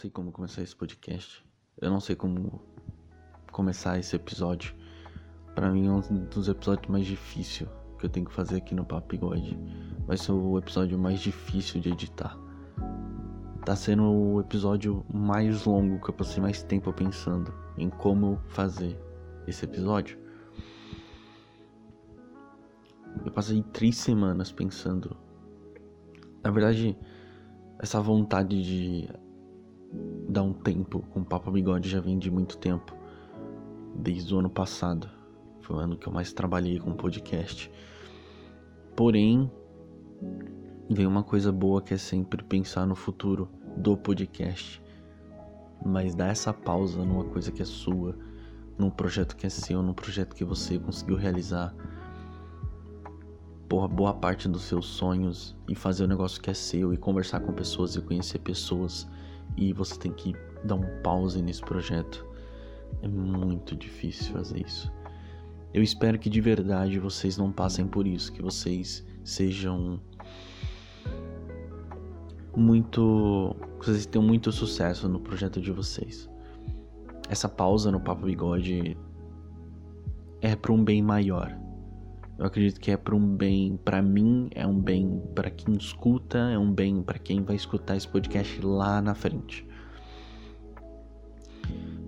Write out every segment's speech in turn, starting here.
sei como começar esse podcast. Eu não sei como começar esse episódio. Para mim é um dos episódios mais difíceis que eu tenho que fazer aqui no Papo God. Vai ser o episódio mais difícil de editar. Tá sendo o episódio mais longo que eu passei mais tempo pensando em como fazer esse episódio. Eu passei três semanas pensando. Na verdade, essa vontade de dar um tempo com o Papa Bigode já vem de muito tempo. Desde o ano passado. Foi o ano que eu mais trabalhei com podcast. Porém, vem uma coisa boa que é sempre pensar no futuro do podcast. Mas dar essa pausa numa coisa que é sua, num projeto que é seu, num projeto que você conseguiu realizar porra, boa parte dos seus sonhos e fazer um negócio que é seu e conversar com pessoas e conhecer pessoas e você tem que dar um pause nesse projeto. É muito difícil fazer isso. Eu espero que de verdade vocês não passem por isso, que vocês sejam muito. que vocês tenham muito sucesso no projeto de vocês. Essa pausa no Papo Bigode é para um bem maior. Eu acredito que é para um bem para mim, é um bem para quem escuta, é um bem para quem vai escutar esse podcast lá na frente.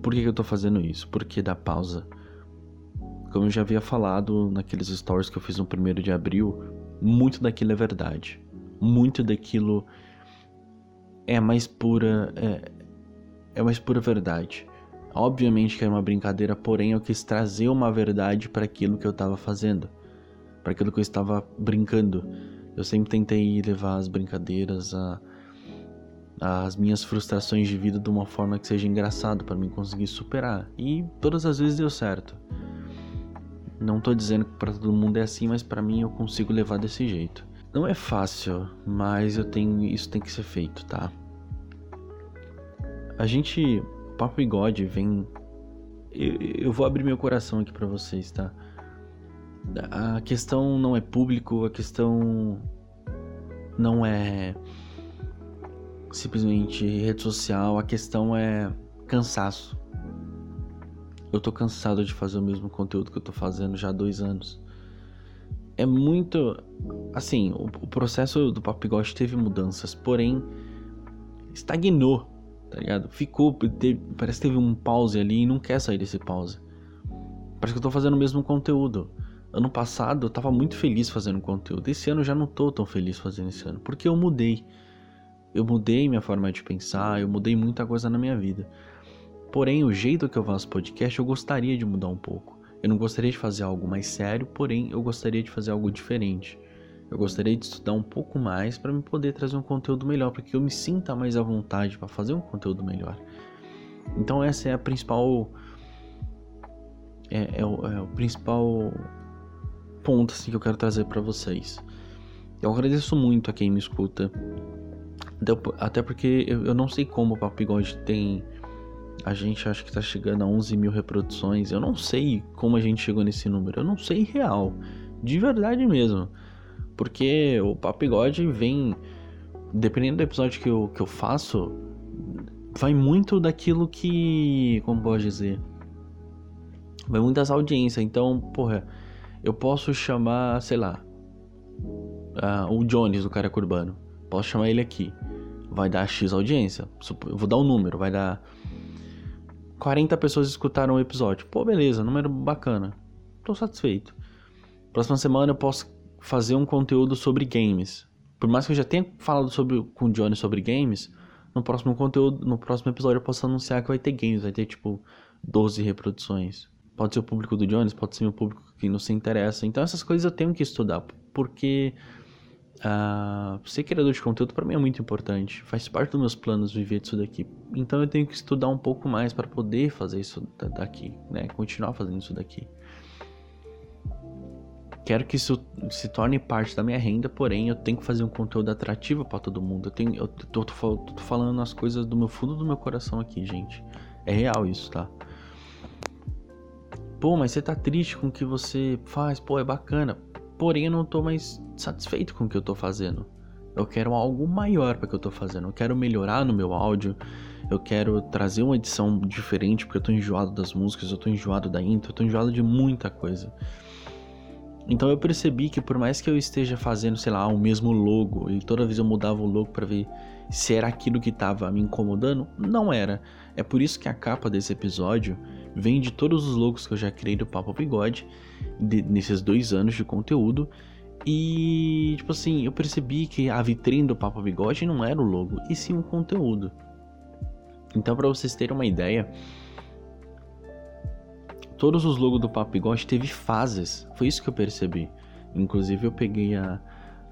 Por que, que eu tô fazendo isso? Porque da pausa. Como eu já havia falado naqueles stories que eu fiz no primeiro de abril, muito daquilo é verdade. Muito daquilo é a mais pura. É, é a mais pura verdade. Obviamente que era uma brincadeira, porém eu quis trazer uma verdade para aquilo que eu estava fazendo para aquilo que eu estava brincando. Eu sempre tentei levar as brincadeiras, a, as minhas frustrações de vida de uma forma que seja engraçado para mim conseguir superar. E todas as vezes deu certo. Não tô dizendo que para todo mundo é assim, mas para mim eu consigo levar desse jeito. Não é fácil, mas eu tenho isso tem que ser feito, tá? A gente, Papo e God vem eu, eu vou abrir meu coração aqui para vocês, tá? A questão não é público, a questão não é simplesmente rede social, a questão é cansaço. Eu tô cansado de fazer o mesmo conteúdo que eu tô fazendo já há dois anos. É muito. Assim, o, o processo do Papigote teve mudanças, porém estagnou, tá ligado? Ficou. Teve, parece que teve um pause ali e não quer sair desse pause. Parece que eu tô fazendo o mesmo conteúdo. Ano passado eu tava muito feliz fazendo conteúdo. Esse ano eu já não tô tão feliz fazendo esse ano, porque eu mudei. Eu mudei minha forma de pensar, eu mudei muita coisa na minha vida. Porém, o jeito que eu faço podcast, eu gostaria de mudar um pouco. Eu não gostaria de fazer algo mais sério, porém eu gostaria de fazer algo diferente. Eu gostaria de estudar um pouco mais para me poder trazer um conteúdo melhor, porque eu me sinta mais à vontade para fazer um conteúdo melhor. Então essa é a principal é, é, é o principal ponto assim, que eu quero trazer para vocês. Eu agradeço muito a quem me escuta. Até porque eu, não sei como o Papigode tem. A gente acho que tá chegando a 11 mil reproduções. Eu não sei como a gente chegou nesse número. Eu não sei real. De verdade mesmo. Porque o Papigode vem. Dependendo do episódio que eu, que eu faço, vai muito daquilo que. Como pode dizer? Vai muitas audiências. Então, porra eu posso chamar, sei lá, uh, o Jones do cara Urbano. Posso chamar ele aqui. Vai dar X audiência. Eu vou dar um número, vai dar 40 pessoas escutaram o episódio. Pô, beleza, número bacana. Tô satisfeito. Próxima semana eu posso fazer um conteúdo sobre games. Por mais que eu já tenha falado sobre, com o Johnny sobre games, no próximo conteúdo, no próximo episódio eu posso anunciar que vai ter games, vai ter tipo 12 reproduções. Pode ser o público do Jones, pode ser o público que não se interessa. Então essas coisas eu tenho que estudar, porque uh, ser criador de conteúdo para mim é muito importante. Faz parte dos meus planos viver disso daqui. Então eu tenho que estudar um pouco mais para poder fazer isso daqui, né? Continuar fazendo isso daqui. Quero que isso se torne parte da minha renda, porém eu tenho que fazer um conteúdo atrativo para todo mundo. Eu tenho, eu tô, tô, tô falando as coisas do meu fundo do meu coração aqui, gente. É real isso, tá? Pô, mas você tá triste com o que você faz, pô, é bacana. Porém, eu não tô mais satisfeito com o que eu tô fazendo. Eu quero algo maior para que eu tô fazendo. Eu quero melhorar no meu áudio. Eu quero trazer uma edição diferente porque eu tô enjoado das músicas, eu tô enjoado da intro, eu tô enjoado de muita coisa. Então eu percebi que por mais que eu esteja fazendo, sei lá, o mesmo logo e toda vez eu mudava o logo para ver se era aquilo que estava me incomodando, não era. É por isso que a capa desse episódio vem de todos os logos que eu já criei do Papo Bigode de, nesses dois anos de conteúdo. E, tipo assim, eu percebi que a vitrine do Papo Bigode não era o logo, e sim o conteúdo. Então, para vocês terem uma ideia, todos os logos do Papo Bigode teve fases. Foi isso que eu percebi. Inclusive eu peguei a,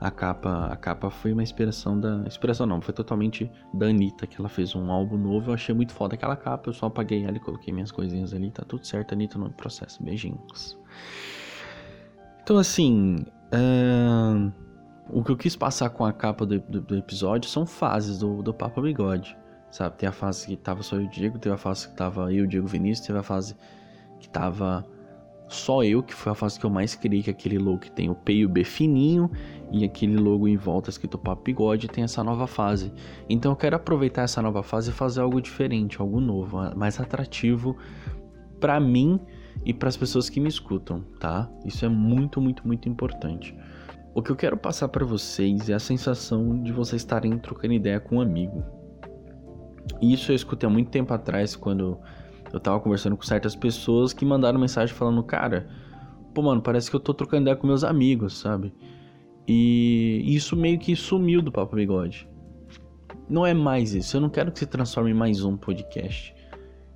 a capa, a capa foi uma inspiração da, inspiração não, foi totalmente da Anitta, que ela fez um álbum novo, eu achei muito foda aquela capa, eu só apaguei ela e coloquei minhas coisinhas ali, tá tudo certo, Anitta no processo, beijinhos. Então assim, uh, o que eu quis passar com a capa do, do, do episódio são fases do, do Papa Bigode, sabe? Tem a fase que tava só eu e o Diego, teve a fase que tava eu e o Diego Vinícius, teve a fase que tava só eu, que foi a fase que eu mais queria, que é aquele logo que tem o P e o B fininho e aquele logo em volta escrito Papo Bigode, tem essa nova fase. Então eu quero aproveitar essa nova fase e fazer algo diferente, algo novo, mais atrativo para mim e para as pessoas que me escutam, tá? Isso é muito, muito, muito importante. O que eu quero passar para vocês é a sensação de vocês estarem trocando ideia com um amigo. Isso eu escutei há muito tempo atrás quando eu tava conversando com certas pessoas que mandaram mensagem falando, cara, pô, mano, parece que eu tô trocando ideia com meus amigos, sabe? E isso meio que sumiu do Papo Bigode. Não é mais isso. Eu não quero que se transforme em mais um podcast.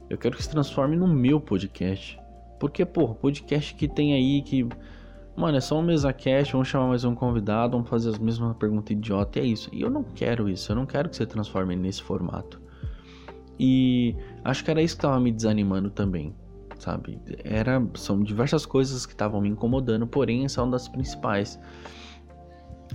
Eu quero que se transforme no meu podcast. Porque, pô, podcast que tem aí que. Mano, é só um mesa cast, vamos chamar mais um convidado, vamos fazer as mesmas perguntas idiota, e é isso. E eu não quero isso, eu não quero que você transforme nesse formato. E acho que era isso que estava me desanimando também, sabe? Era, são diversas coisas que estavam me incomodando, porém essa é uma das principais.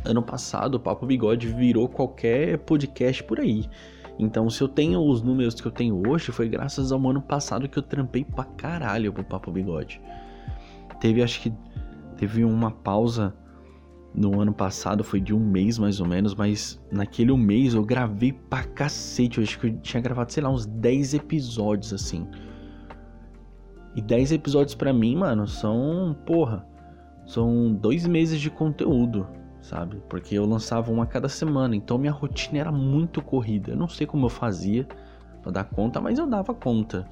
Ano passado, o Papo Bigode virou qualquer podcast por aí. Então, se eu tenho os números que eu tenho hoje, foi graças ao ano passado que eu trampei pra caralho pro Papo Bigode. Teve, acho que, teve uma pausa no ano passado foi de um mês mais ou menos, mas naquele um mês eu gravei pra cacete. Eu acho que eu tinha gravado, sei lá, uns 10 episódios assim. E 10 episódios para mim, mano, são. Porra. São dois meses de conteúdo, sabe? Porque eu lançava um a cada semana, então minha rotina era muito corrida. Eu não sei como eu fazia pra dar conta, mas eu dava conta.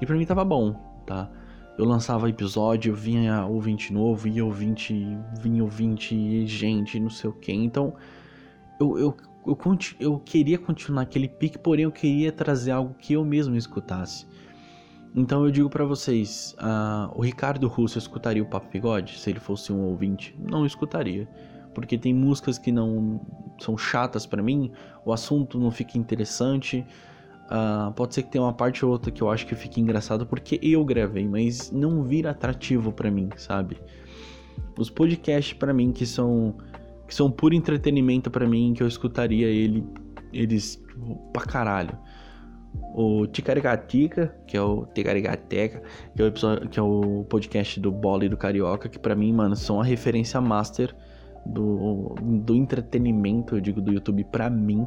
E pra mim tava bom, tá? Eu lançava episódio, vinha ouvinte novo, ia ouvinte, vinha ouvinte, gente, não sei o que. Então, eu, eu, eu, eu queria continuar aquele pique, porém eu queria trazer algo que eu mesmo escutasse. Então eu digo para vocês, uh, o Ricardo Russo escutaria o Papo Bigode se ele fosse um ouvinte? Não escutaria, porque tem músicas que não são chatas para mim, o assunto não fica interessante, Uh, pode ser que tenha uma parte ou outra que eu acho que fique engraçado porque eu gravei, mas não vira atrativo para mim, sabe? Os podcasts para mim que são que são puro entretenimento para mim, que eu escutaria ele eles tipo, pra caralho. O Ticaricatica, que é o Ticaricateca, que é que é o podcast do Bola e do Carioca, que para mim, mano, são a referência master do, do entretenimento, eu digo, do YouTube para mim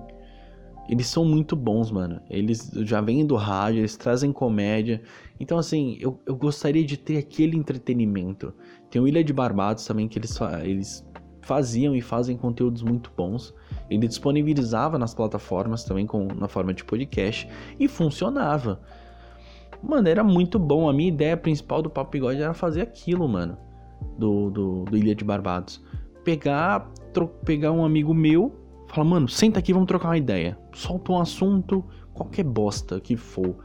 eles são muito bons, mano. Eles já vêm do rádio, eles trazem comédia. Então, assim, eu, eu gostaria de ter aquele entretenimento. Tem o Ilha de Barbados também, que eles, eles faziam e fazem conteúdos muito bons. Ele disponibilizava nas plataformas também, com, na forma de podcast, e funcionava. Mano, era muito bom. A minha ideia principal do Papo Bigode era fazer aquilo, mano. Do, do, do Ilha de Barbados. Pegar, pegar um amigo meu Fala, mano, senta aqui, vamos trocar uma ideia. Solta um assunto, qualquer bosta que for.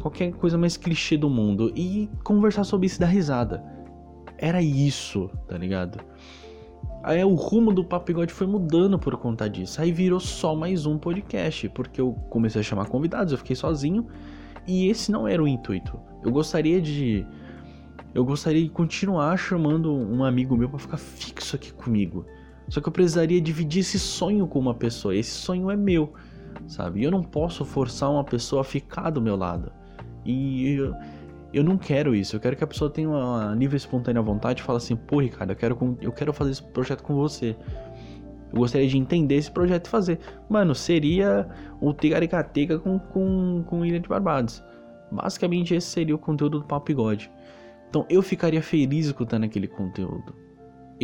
Qualquer coisa mais clichê do mundo. E conversar sobre isso e dar risada. Era isso, tá ligado? Aí o rumo do Papo Bigode foi mudando por conta disso. Aí virou só mais um podcast, porque eu comecei a chamar convidados, eu fiquei sozinho. E esse não era o intuito. Eu gostaria de. Eu gostaria de continuar chamando um amigo meu para ficar fixo aqui comigo. Só que eu precisaria dividir esse sonho com uma pessoa. Esse sonho é meu, sabe? E eu não posso forçar uma pessoa a ficar do meu lado. E eu, eu não quero isso. Eu quero que a pessoa tenha uma nível espontânea vontade e fale assim: pô, Ricardo, eu quero, eu quero fazer esse projeto com você. Eu gostaria de entender esse projeto e fazer. Mano, seria o Ticaricateca com, com, com Ilha de Barbados. Basicamente, esse seria o conteúdo do Papo Bigode. Então, eu ficaria feliz escutando aquele conteúdo.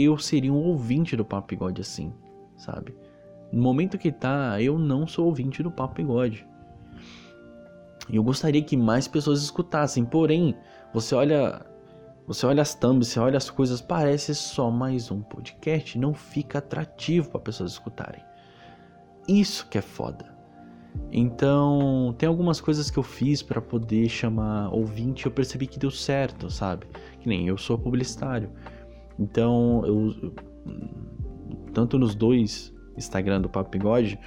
Eu seria um ouvinte do Papo Bigode assim, sabe? No momento que tá, eu não sou ouvinte do Papo Bigode. Eu gostaria que mais pessoas escutassem. Porém, você olha, você olha as thumbs, você olha as coisas, parece só mais um podcast, não fica atrativo para pessoas escutarem. Isso que é foda. Então, tem algumas coisas que eu fiz para poder chamar ouvinte, eu percebi que deu certo, sabe? Que nem eu sou publicitário. Então, eu tanto nos dois Instagram do Papo Bigode,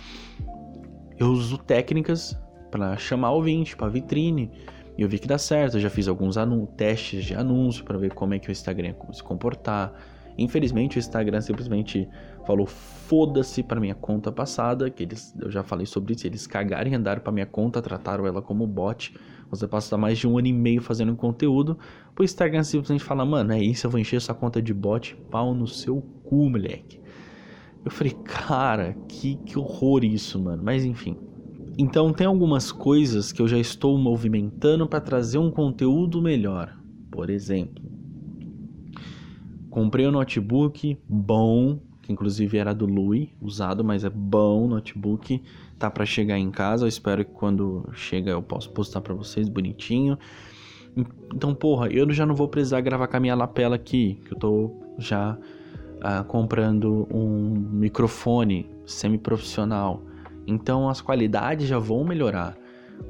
eu uso técnicas para chamar ouvinte, para vitrine. E eu vi que dá certo, eu já fiz alguns testes de anúncio para ver como é que o Instagram se comportar. Infelizmente o Instagram simplesmente falou foda-se para minha conta passada, que eles, eu já falei sobre isso, eles cagaram e andaram para minha conta, trataram ela como bot. Você passa mais de um ano e meio fazendo conteúdo, o Instagram simplesmente fala, mano, é isso, eu vou encher sua conta de bot, pau no seu cu, moleque. Eu falei, cara, que, que horror isso, mano. Mas enfim. Então tem algumas coisas que eu já estou movimentando para trazer um conteúdo melhor. Por exemplo, comprei um notebook bom, que inclusive era do Lui, usado, mas é bom notebook, tá para chegar em casa. Eu espero que quando chega eu possa postar para vocês bonitinho. Então, porra, eu já não vou precisar gravar com a minha lapela aqui, que eu tô já uh, comprando um microfone semi-profissional. Então as qualidades já vão melhorar.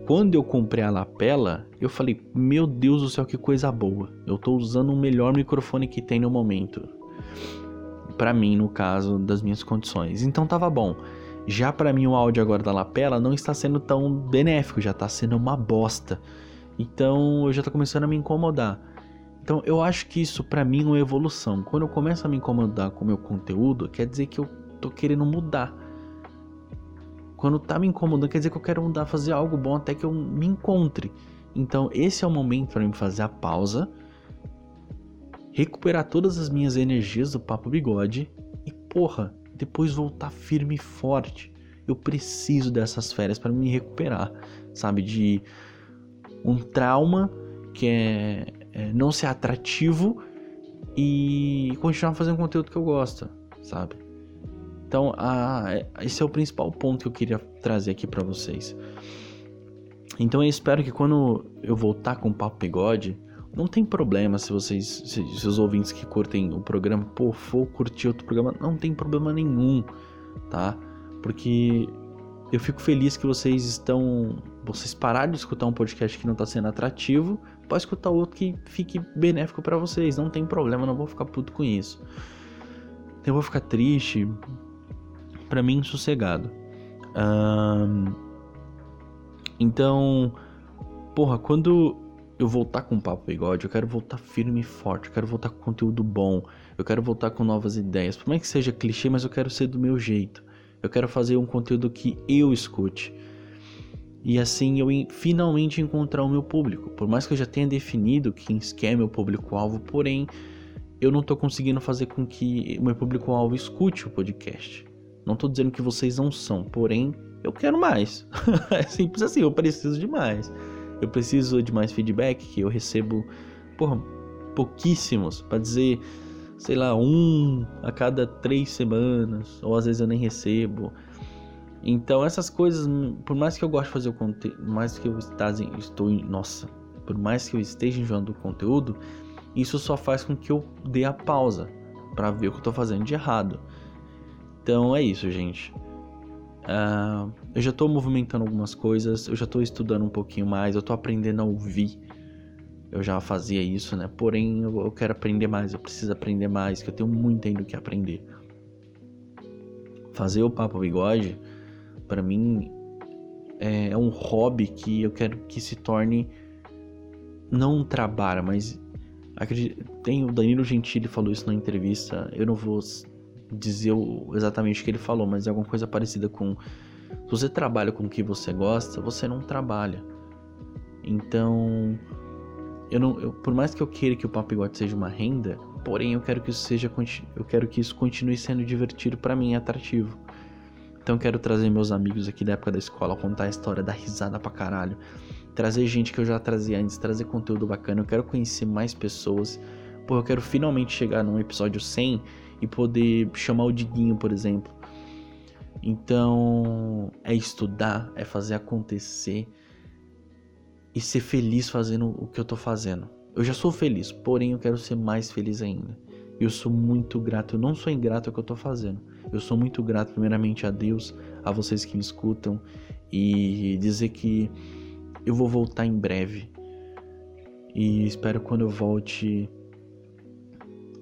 Quando eu comprei a lapela, eu falei: Meu Deus do céu, que coisa boa! Eu estou usando o melhor microfone que tem no momento. Para mim, no caso das minhas condições. Então tava bom. Já para mim, o áudio agora da lapela não está sendo tão benéfico, já está sendo uma bosta. Então eu já tô começando a me incomodar. Então eu acho que isso para mim é uma evolução. Quando eu começo a me incomodar com o meu conteúdo, quer dizer que eu tô querendo mudar. Quando tá me incomodando, quer dizer que eu quero mudar, fazer algo bom até que eu me encontre. Então esse é o momento para mim fazer a pausa, recuperar todas as minhas energias do papo bigode e porra, depois voltar firme e forte. Eu preciso dessas férias para me recuperar, sabe, de um trauma que é é, não ser atrativo e continuar fazendo conteúdo que eu gosto, sabe? Então, a, esse é o principal ponto que eu queria trazer aqui para vocês. Então, eu espero que quando eu voltar com o Papo Bigode, não tem problema se vocês, se, se os ouvintes que curtem o programa, pô, for curtir outro programa, não tem problema nenhum, tá? Porque eu fico feliz que vocês estão. Vocês pararam de escutar um podcast que não está sendo atrativo pode escutar outro que fique benéfico para vocês. Não tem problema, não vou ficar puto com isso. Eu vou ficar triste. Para mim, sossegado. Um, então, porra, quando eu voltar com o Papo Bigode, eu quero voltar firme e forte, eu quero voltar com conteúdo bom, eu quero voltar com novas ideias. Por mais que seja clichê, mas eu quero ser do meu jeito. Eu quero fazer um conteúdo que eu escute e assim eu finalmente encontrar o meu público. Por mais que eu já tenha definido quem é meu público-alvo, porém eu não estou conseguindo fazer com que o meu público-alvo escute o podcast. Não estou dizendo que vocês não são, porém eu quero mais. é simples assim, eu preciso de mais. Eu preciso de mais feedback que eu recebo, porra, pouquíssimos, para dizer, sei lá, um a cada três semanas, ou às vezes eu nem recebo. Então essas coisas, por mais que eu goste de fazer o conteúdo, mais que eu esteja, estou, nossa, por mais que eu esteja enjoando do conteúdo, isso só faz com que eu dê a pausa para ver o que eu estou fazendo de errado. Então é isso, gente. Uh, eu já estou movimentando algumas coisas, eu já estou estudando um pouquinho mais, eu estou aprendendo a ouvir. Eu já fazia isso, né? Porém, eu, eu quero aprender mais, eu preciso aprender mais, que eu tenho muito ainda o que aprender. Fazer o papo bigode para mim é, é um hobby que eu quero que se torne não um trabalho, mas acredito, tem o Danilo Gentili falou isso na entrevista. Eu não vou dizer exatamente o que ele falou, mas é alguma coisa parecida com se você trabalha com o que você gosta, você não trabalha. Então, eu não, eu, por mais que eu queira que o Papo Bigode seja uma renda, Porém, eu quero que isso seja eu quero que isso continue sendo divertido para mim, atrativo. Então quero trazer meus amigos aqui da época da escola, contar a história, dar risada pra caralho. Trazer gente que eu já trazia antes, trazer conteúdo bacana. Eu quero conhecer mais pessoas. Pô, eu quero finalmente chegar num episódio 100 e poder chamar o Diguinho, por exemplo. Então, é estudar, é fazer acontecer e ser feliz fazendo o que eu tô fazendo. Eu já sou feliz, porém eu quero ser mais feliz ainda. Eu sou muito grato, eu não sou ingrato ao que eu tô fazendo. Eu sou muito grato primeiramente a Deus, a vocês que me escutam e dizer que eu vou voltar em breve. E espero quando eu volte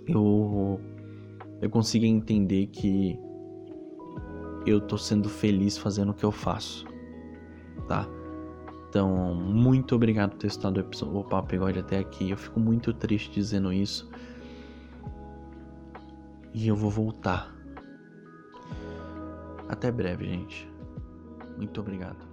eu eu consiga entender que eu tô sendo feliz fazendo o que eu faço, tá? Então, muito obrigado por ter estado o Papo até aqui. Eu fico muito triste dizendo isso. E eu vou voltar. Até breve, gente. Muito obrigado.